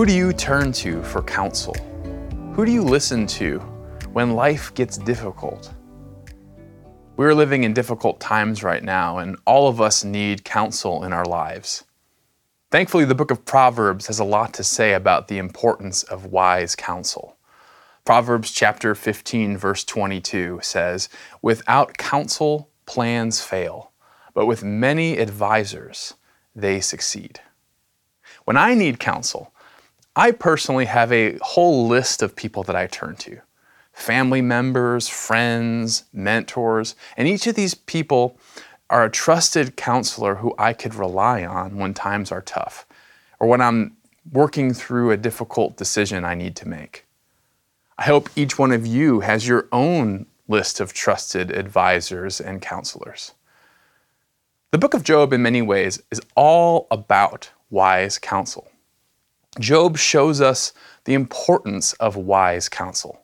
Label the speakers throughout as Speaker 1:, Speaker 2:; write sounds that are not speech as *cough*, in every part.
Speaker 1: Who do you turn to for counsel? Who do you listen to when life gets difficult? We're living in difficult times right now, and all of us need counsel in our lives. Thankfully, the book of Proverbs has a lot to say about the importance of wise counsel. Proverbs chapter 15, verse 22 says, Without counsel, plans fail, but with many advisors, they succeed. When I need counsel, I personally have a whole list of people that I turn to family members, friends, mentors, and each of these people are a trusted counselor who I could rely on when times are tough or when I'm working through a difficult decision I need to make. I hope each one of you has your own list of trusted advisors and counselors. The book of Job, in many ways, is all about wise counsel. Job shows us the importance of wise counsel.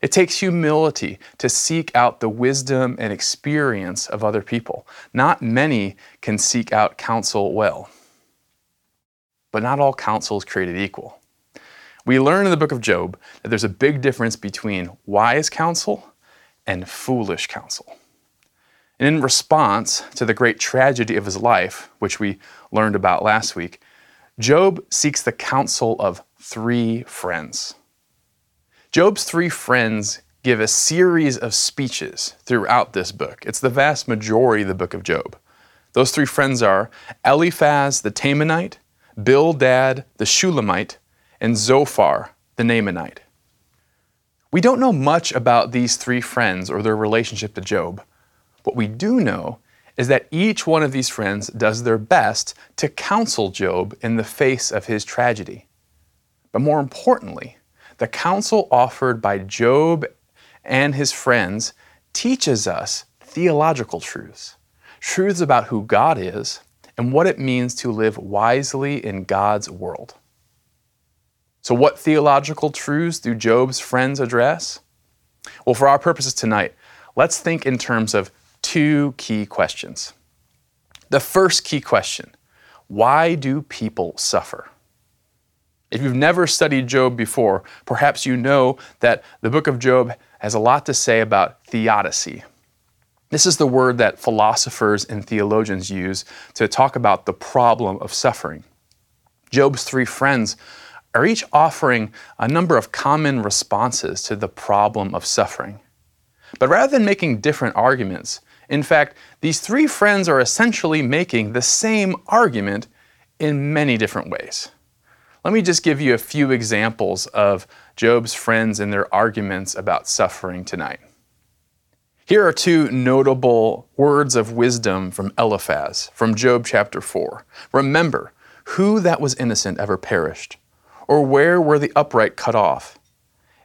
Speaker 1: It takes humility to seek out the wisdom and experience of other people. Not many can seek out counsel well. But not all counsel is created equal. We learn in the book of Job that there's a big difference between wise counsel and foolish counsel. And in response to the great tragedy of his life, which we learned about last week, Job seeks the counsel of three friends. Job's three friends give a series of speeches throughout this book. It's the vast majority of the book of Job. Those three friends are Eliphaz the Temanite, Bildad the Shulamite, and Zophar the Naamanite. We don't know much about these three friends or their relationship to Job. What we do know is that each one of these friends does their best to counsel Job in the face of his tragedy. But more importantly, the counsel offered by Job and his friends teaches us theological truths, truths about who God is and what it means to live wisely in God's world. So, what theological truths do Job's friends address? Well, for our purposes tonight, let's think in terms of two key questions. The first key question why do people suffer? If you've never studied Job before, perhaps you know that the book of Job has a lot to say about theodicy. This is the word that philosophers and theologians use to talk about the problem of suffering. Job's three friends are each offering a number of common responses to the problem of suffering. But rather than making different arguments, in fact, these three friends are essentially making the same argument in many different ways. Let me just give you a few examples of Job's friends and their arguments about suffering tonight. Here are two notable words of wisdom from Eliphaz from Job chapter 4. Remember, who that was innocent ever perished? Or where were the upright cut off?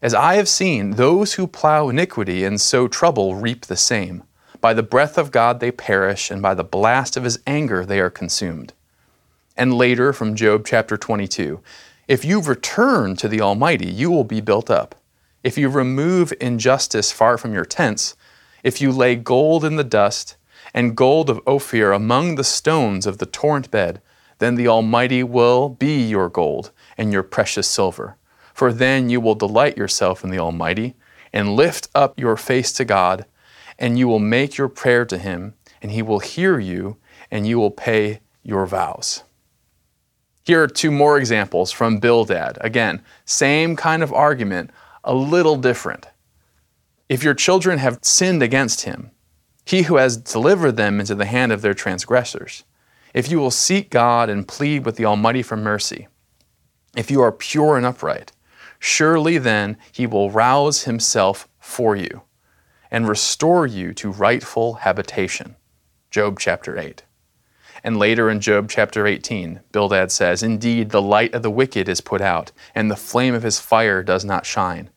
Speaker 1: As I have seen, those who plow iniquity and sow trouble reap the same. By the breath of God they perish, and by the blast of his anger they are consumed and later from Job chapter 22. If you return to the Almighty, you will be built up. If you remove injustice far from your tents, if you lay gold in the dust, and gold of Ophir among the stones of the torrent bed, then the Almighty will be your gold and your precious silver. For then you will delight yourself in the Almighty, and lift up your face to God, and you will make your prayer to Him, and He will hear you, and you will pay your vows. Here are two more examples from Bildad. Again, same kind of argument, a little different. If your children have sinned against him, he who has delivered them into the hand of their transgressors, if you will seek God and plead with the Almighty for mercy, if you are pure and upright, surely then he will rouse himself for you and restore you to rightful habitation. Job chapter 8. And later in Job chapter 18, Bildad says, Indeed, the light of the wicked is put out, and the flame of his fire does not shine.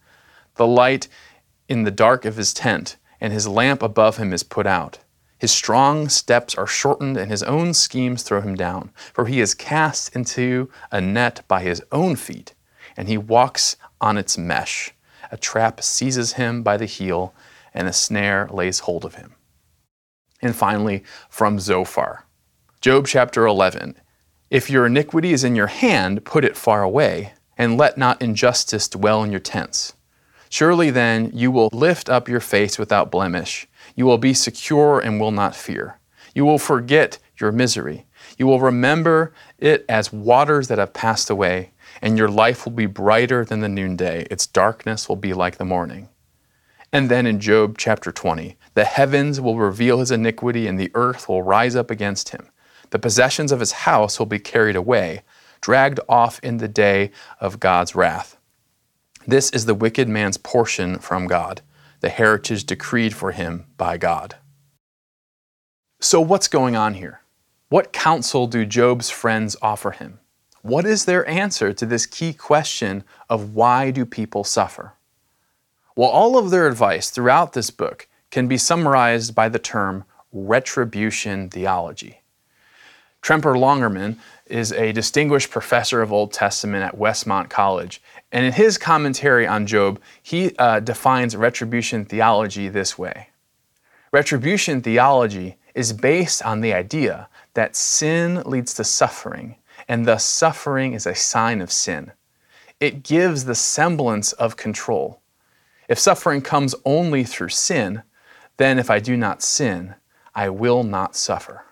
Speaker 1: The light in the dark of his tent, and his lamp above him is put out. His strong steps are shortened, and his own schemes throw him down. For he is cast into a net by his own feet, and he walks on its mesh. A trap seizes him by the heel, and a snare lays hold of him. And finally, from Zophar. Job chapter 11 If your iniquity is in your hand, put it far away. and let not injustice dwell in your tents. Surely then you will lift up your face without blemish. You will be secure and will not fear. You will forget your misery. You will remember it as waters that have passed away, and your life will be brighter than the noonday. Its darkness will be like the morning. And then in Job chapter 20, the heavens will reveal his iniquity, and the earth will rise up against him. The possessions of his house will be carried away, dragged off in the day of God's wrath. This is the wicked man's portion from God, the heritage decreed for him by God. So, what's going on here? What counsel do Job's friends offer him? What is their answer to this key question of why do people suffer? Well, all of their advice throughout this book can be summarized by the term retribution theology. Tremper Longman is a distinguished professor of Old Testament at Westmont College, and in his commentary on Job, he uh, defines retribution theology this way Retribution theology is based on the idea that sin leads to suffering, and thus suffering is a sign of sin. It gives the semblance of control. If suffering comes only through sin, then if I do not sin, I will not suffer.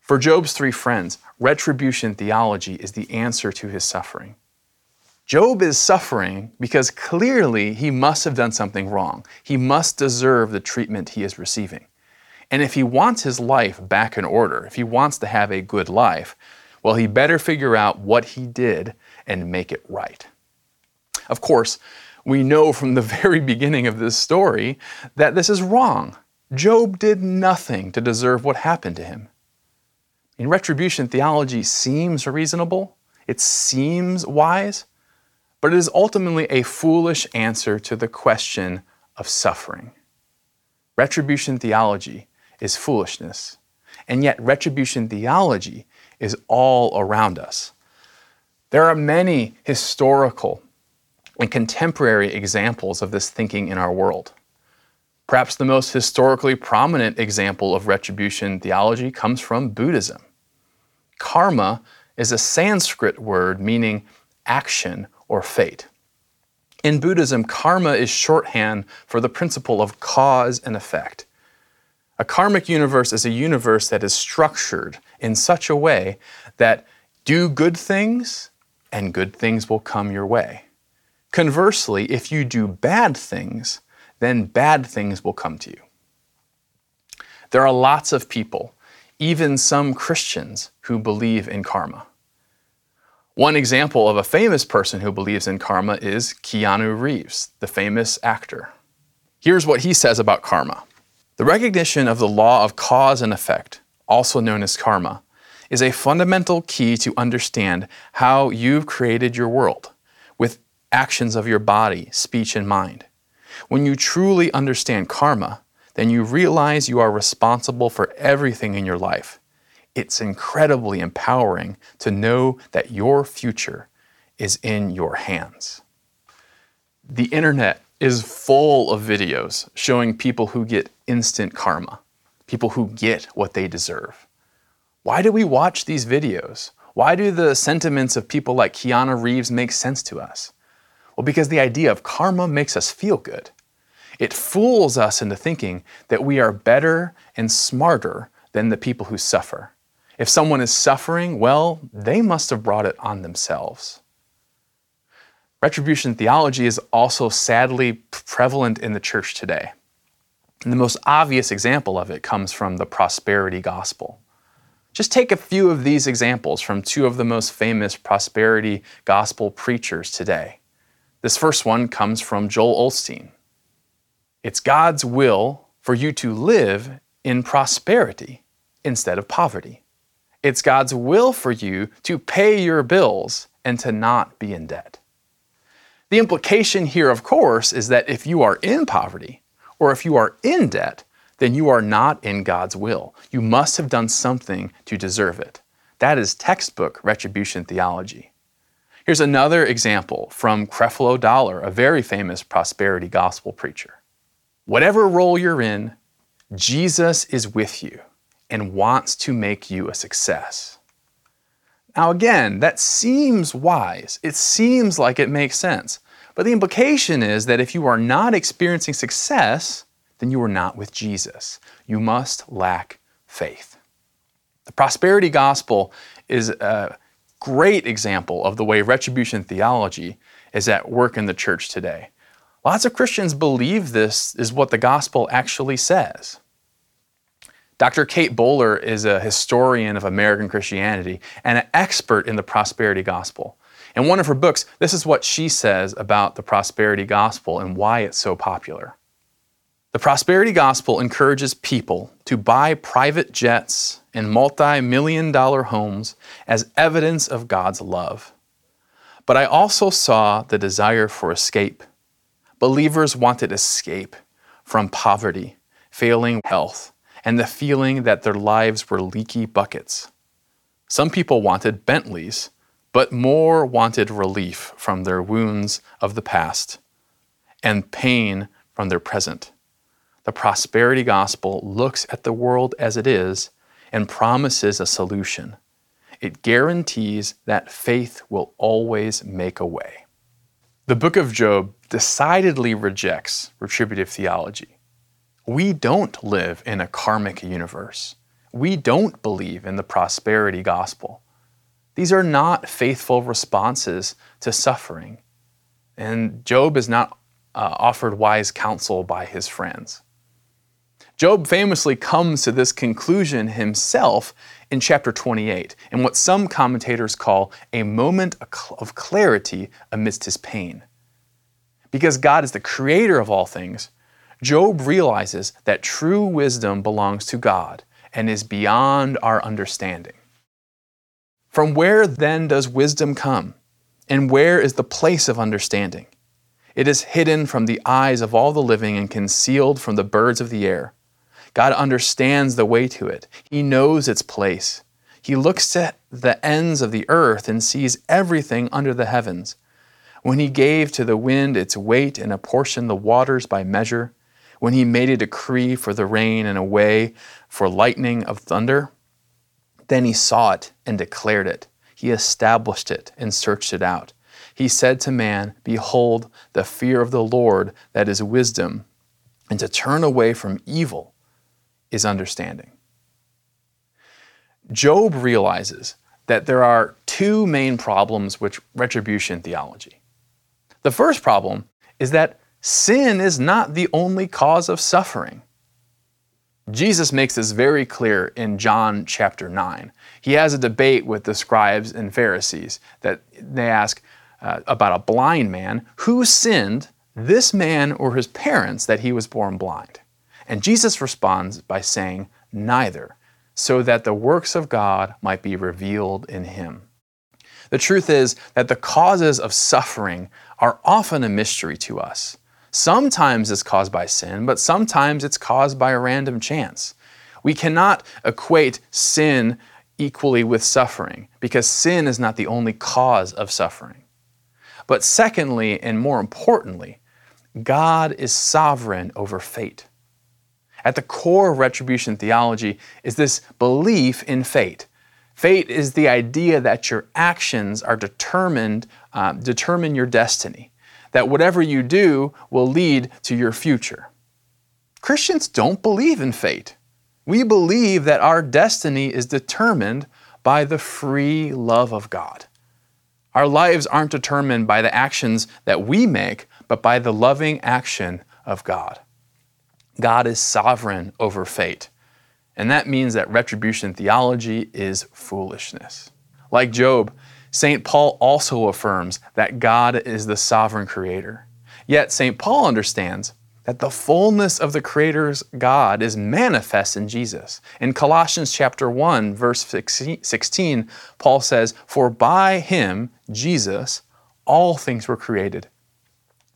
Speaker 1: For Job's three friends, retribution theology is the answer to his suffering. Job is suffering because clearly he must have done something wrong. He must deserve the treatment he is receiving. And if he wants his life back in order, if he wants to have a good life, well, he better figure out what he did and make it right. Of course, we know from the *laughs* very beginning of this story that this is wrong. Job did nothing to deserve what happened to him. In retribution theology seems reasonable, it seems wise, but it is ultimately a foolish answer to the question of suffering. Retribution theology is foolishness, and yet retribution theology is all around us. There are many historical and contemporary examples of this thinking in our world. Perhaps the most historically prominent example of retribution theology comes from Buddhism. Karma is a Sanskrit word meaning action or fate. In Buddhism, karma is shorthand for the principle of cause and effect. A karmic universe is a universe that is structured in such a way that do good things and good things will come your way. Conversely, if you do bad things, then bad things will come to you. There are lots of people, even some Christians, who believe in karma. One example of a famous person who believes in karma is Keanu Reeves, the famous actor. Here's what he says about karma The recognition of the law of cause and effect, also known as karma, is a fundamental key to understand how you've created your world actions of your body, speech, and mind. When you truly understand karma, then you realize you are responsible for everything in your life. It's incredibly empowering to know that your future is in your hands. The internet is full of videos showing people who get instant karma, people who get what they deserve. Why do we watch these videos? Why do the sentiments of people like Keanu Reeves make sense to us? Well, because the idea of karma makes us feel good. It fools us into thinking that we are better and smarter than the people who suffer. If someone is suffering, well, they must have brought it on themselves. Retribution theology is also sadly prevalent in the church today. And the most obvious example of it comes from the prosperity gospel. Just take a few of these examples from two of the most famous prosperity gospel preachers today. This first one comes from Joel Osteen. It's God's will for you to live in prosperity instead of poverty. It's God's will for you to pay your bills and to not be in debt. The implication here, of course, is that if you are in poverty or if you are in debt, then you are not in God's will. You must have done something to deserve it. That is textbook retribution theology. Here's another example from Creflo Dollar, a very famous prosperity gospel preacher. Whatever role you're in, Jesus is with you and wants to make you a success. Now, again, that seems wise. It seems like it makes sense. But the implication is that if you are not experiencing success, then you are not with Jesus. You must lack faith. The prosperity gospel is a great example of the way retribution theology is at work in the church today. Lots of Christians believe this is what the gospel actually says. Dr. Kate Bowler is a historian of American Christianity and an expert in the prosperity gospel. In one of her books, this is what she says about the prosperity gospel and why it's so popular. The prosperity gospel encourages people to buy private jets and multi million dollar homes as evidence of God's love. But I also saw the desire for escape. Believers wanted escape from poverty, failing health, and the feeling that their lives were leaky buckets. Some people wanted Bentleys, but more wanted relief from their wounds of the past and pain from their present. The prosperity gospel looks at the world as it is and promises a solution. It guarantees that faith will always make a way. The book of Job decidedly rejects retributive theology. We don't live in a karmic universe. We don't believe in the prosperity gospel. These are not faithful responses to suffering. And Job is not uh, offered wise counsel by his friends. Job famously comes to this conclusion himself in chapter 28, in what some commentators call a moment of clarity amidst his pain. Because God is the creator of all things, Job realizes that true wisdom belongs to God and is beyond our understanding. From where then does wisdom come? And where is the place of understanding? It is hidden from the eyes of all the living and concealed from the birds of the air. God understands the way to it, He knows its place. He looks at the ends of the earth and sees everything under the heavens. When He gave to the wind its weight and apportioned the waters by measure, when he made a decree for the rain and a way for lightning of thunder? Then he saw it and declared it. He established it and searched it out. He said to man, Behold, the fear of the Lord, that is wisdom, and to turn away from evil is understanding. Job realizes that there are two main problems with retribution theology. The first problem is that sin is not the only cause of suffering. Jesus makes this very clear in John chapter 9. He has a debate with the scribes and Pharisees that they ask uh, about a blind man who sinned, this man or his parents, that he was born blind. And Jesus responds by saying, Neither, so that the works of God might be revealed in him. The truth is that the causes of suffering are often a mystery to us. Sometimes it's caused by sin, but sometimes it's caused by a random chance. We cannot equate sin equally with suffering because sin is not the only cause of suffering. But secondly, and more importantly, God is sovereign over fate. At the core of retribution theology is this belief in fate. Fate is the idea that your actions are determined, uh, determine your destiny that whatever you do will lead to your future. Christians don't believe in fate. We believe that our destiny is determined by the free love of God. Our lives aren't determined by the actions that we make, but by the loving action of God. God is sovereign over fate. And that means that retribution theology is foolishness. Like Job, St. Paul also affirms that God is the sovereign creator. Yet St. Paul understands that the fullness of the creator's God is manifest in Jesus. In Colossians chapter 1 verse 16, Paul says, "For by him, Jesus, all things were created,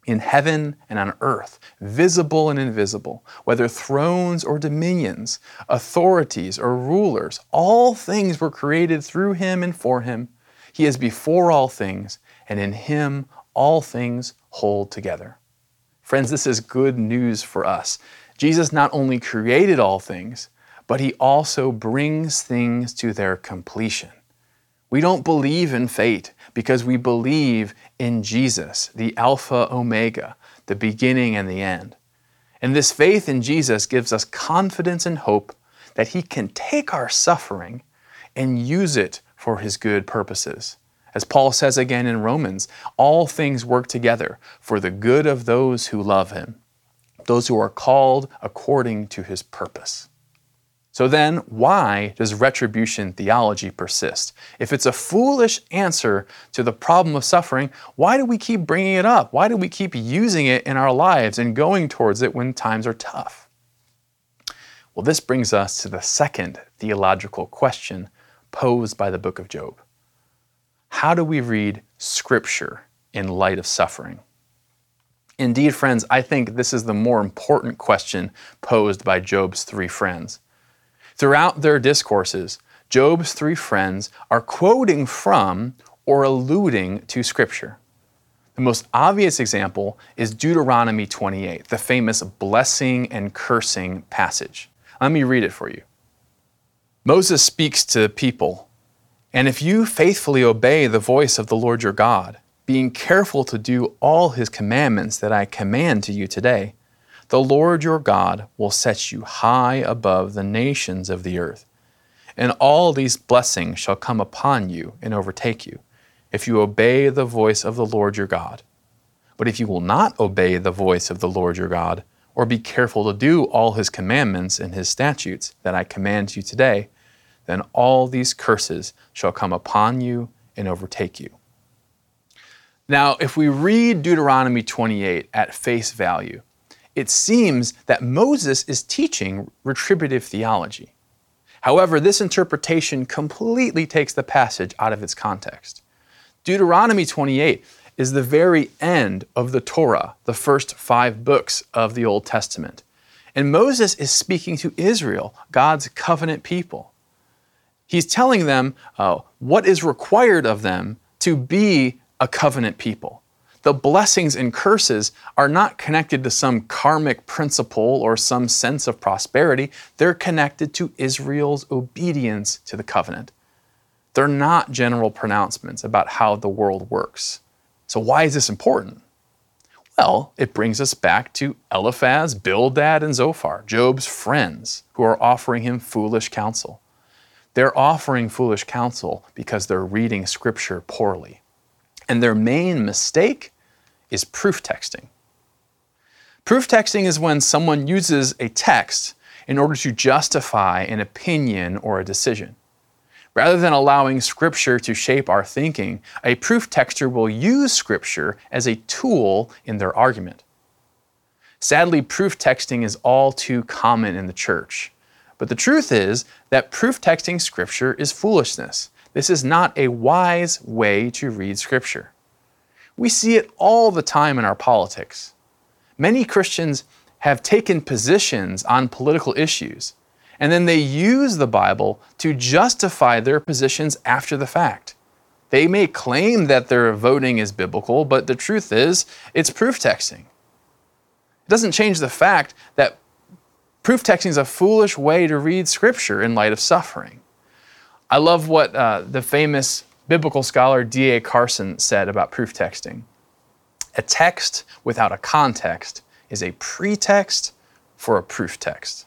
Speaker 1: in heaven and on earth, visible and invisible, whether thrones or dominions, authorities or rulers, all things were created through him and for him." He is before all things, and in Him all things hold together. Friends, this is good news for us. Jesus not only created all things, but He also brings things to their completion. We don't believe in fate because we believe in Jesus, the Alpha Omega, the beginning and the end. And this faith in Jesus gives us confidence and hope that He can take our suffering and use it for His good purposes. As Paul says again in Romans, all things work together for the good of those who love Him, those who are called according to His purpose. So then, why does retribution theology persist? If it's a foolish answer to the problem of suffering, why do we keep bringing it up? Why do we keep using it in our lives and going towards it when times are tough? Well, this brings us to the second theological question posed by the book of Job. How do we read Scripture in light of suffering? Indeed, friends, I think this is the more important question posed by Job's three friends. Throughout their discourses, Job's three friends are quoting from or alluding to Scripture. The most obvious example is Deuteronomy 28, the famous blessing and cursing passage. Let me read it for you. Moses speaks to the people, and if you faithfully obey the voice of the Lord your God, being careful to do all his commandments that I command to you today, the Lord your God will set you high above the nations of the earth. And all these blessings shall come upon you and overtake you, if you obey the voice of the Lord your God. But if you will not obey the voice of the Lord your God, or be careful to do all his commandments and his statutes that I command you today, then all these curses shall come upon you and overtake you. Now, if we read Deuteronomy 28 at face value, it seems that Moses is teaching retributive theology. However, this interpretation completely takes the passage out of its context. Deuteronomy 28 is the very end of the Torah, the first five books of the Old Testament. And Moses is speaking to Israel, God's covenant people. He's telling them uh, what is required of them to be a covenant people the blessings and curses are not connected to some karmic principle or some sense of prosperity. They're connected to Israel's obedience to the covenant. They're not general pronouncements about how the world works. So, why is this important? Well, it brings us back to Eliphaz, Bildad, and Zophar, Job's friends, who are offering him foolish counsel. They're offering foolish counsel because they're reading Scripture poorly. And their main mistake is proof texting. Proof texting is when someone uses a text in order to justify an opinion or a decision. Rather than allowing Scripture to shape our thinking, a proof texter will use Scripture as a tool in their argument. Sadly, proof texting is all too common in the church. But the truth is that proof texting Scripture is foolishness. This is not a wise way to read Scripture. We see it all the time in our politics. Many Christians have taken positions on political issues, and then they use the Bible to justify their positions after the fact. They may claim that their voting is biblical, but the truth is, it's proof texting. It doesn't change the fact that proof texting is a foolish way to read Scripture in light of suffering. I love what uh, the famous biblical scholar D.A. Carson said about proof texting. A text without a context is a pretext for a proof text.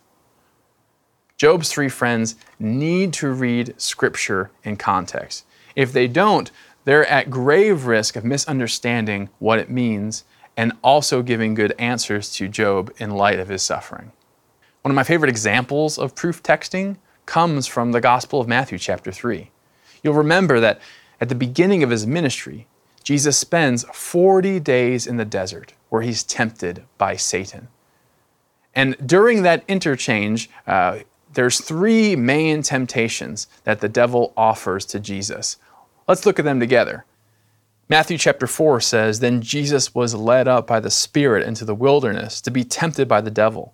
Speaker 1: Job's three friends need to read Scripture in context. If they don't, they're at grave risk of misunderstanding what it means and also giving good answers to Job in light of his suffering. One of my favorite examples of proof texting comes from the Gospel of Matthew, chapter 3. You'll remember that at the beginning of his ministry, Jesus spends 40 days in the desert where he's tempted by Satan. And during that interchange, uh, there's three main temptations that the devil offers to Jesus. Let's look at them together. Matthew chapter 4 says, Then Jesus was led up by the Spirit into the wilderness to be tempted by the devil.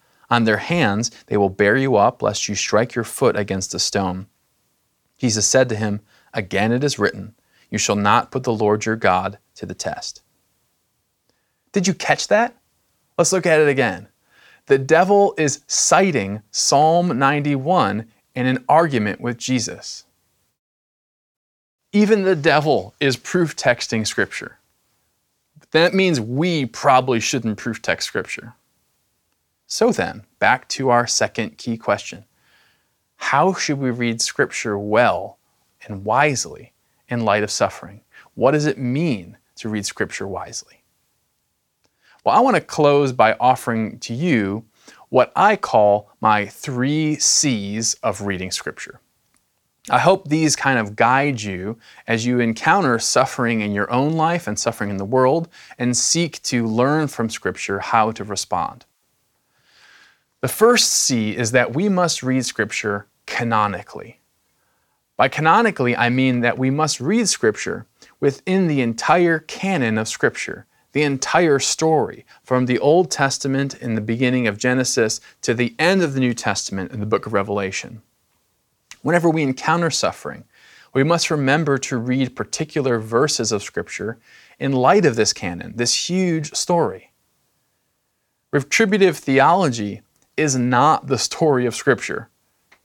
Speaker 1: on their hands they will bear you up, lest you strike your foot against a stone. Jesus said to him, Again it is written, You shall not put the Lord your God to the test. Did you catch that? Let's look at it again the devil is citing Psalm 91 in an argument with Jesus. Even the devil is proof texting Scripture. That means we probably shouldn't proof text Scripture. So then, back to our second key question How should we read Scripture well and wisely in light of suffering? What does it mean to read Scripture wisely? Well, I want to close by offering to you what I call my three C's of reading Scripture. I hope these kind of guide you as you encounter suffering in your own life and suffering in the world and seek to learn from Scripture how to respond. The first C is that we must read Scripture canonically. By canonically, I mean that we must read Scripture within the entire canon of Scripture the entire story from the Old Testament in the beginning of Genesis to the end of the New Testament in the book of Revelation. Whenever we encounter suffering, we must remember to read particular verses of Scripture in light of this canon, this huge story. Retributive theology is not the story of Scripture.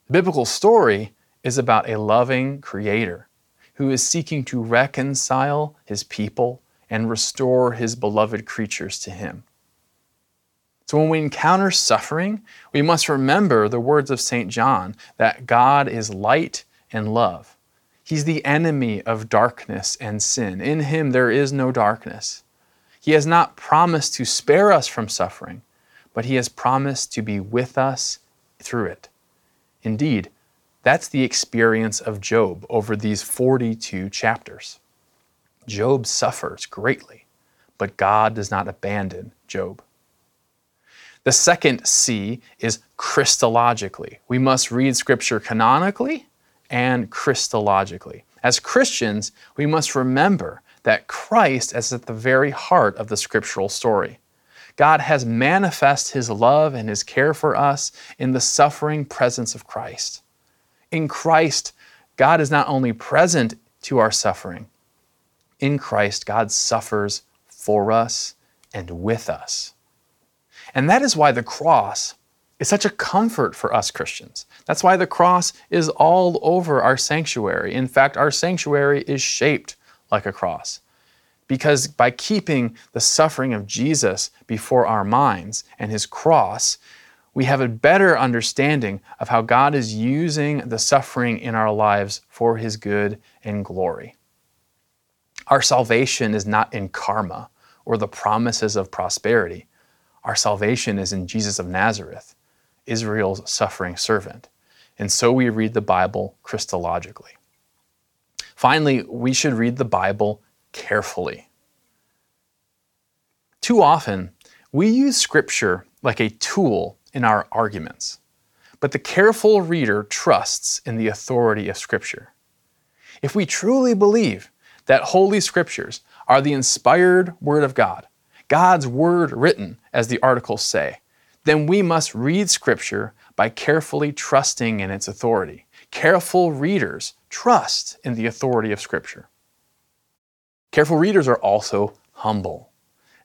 Speaker 1: The biblical story is about a loving Creator who is seeking to reconcile His people and restore his beloved creatures to him. So when we encounter suffering, we must remember the words of St. John that God is light and love. He's the enemy of darkness and sin. In him there is no darkness. He has not promised to spare us from suffering, but he has promised to be with us through it. Indeed, that's the experience of Job over these 42 chapters. Job suffers greatly, but God does not abandon Job. The second C is Christologically. We must read Scripture canonically and Christologically. As Christians, we must remember that Christ is at the very heart of the scriptural story. God has manifest His love and His care for us in the suffering presence of Christ. In Christ, God is not only present to our suffering, in Christ, God suffers for us and with us. And that is why the cross is such a comfort for us Christians. That's why the cross is all over our sanctuary. In fact, our sanctuary is shaped like a cross. Because by keeping the suffering of Jesus before our minds and his cross, we have a better understanding of how God is using the suffering in our lives for his good and glory. Our salvation is not in karma or the promises of prosperity. Our salvation is in Jesus of Nazareth, Israel's suffering servant. And so we read the Bible Christologically. Finally, we should read the Bible carefully. Too often, we use Scripture like a tool in our arguments, but the careful reader trusts in the authority of Scripture. If we truly believe that Holy Scriptures are the inspired Word of God, God's Word written, as the articles say, then we must read Scripture by carefully trusting in its authority. Careful readers trust in the authority of Scripture. Careful readers are also humble.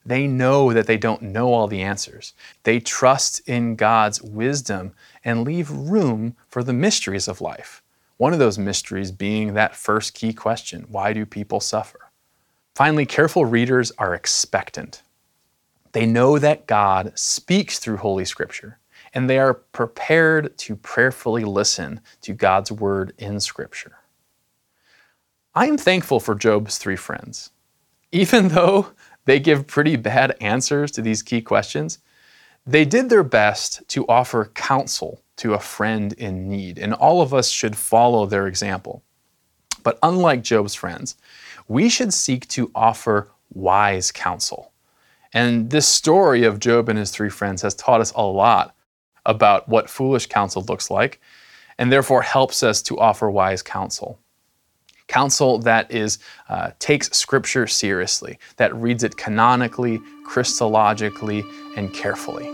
Speaker 1: They know that they don't know all the answers. They trust in God's wisdom and leave room for the mysteries of life. One of those mysteries being that first key question why do people suffer? Finally, careful readers are expectant. They know that God speaks through Holy Scripture, and they are prepared to prayerfully listen to God's word in Scripture. I am thankful for Job's three friends. Even *laughs* though they give pretty bad answers to these key questions, they did their best to offer counsel to a friend in need, and all of us should follow their example. But unlike Job's friends, we should seek to offer wise counsel. And this story of Job and his three friends has taught us a lot about what foolish counsel looks like, and therefore helps us to offer wise counsel. Counsel that is uh, takes Scripture seriously, that reads it canonically, Christologically, and carefully.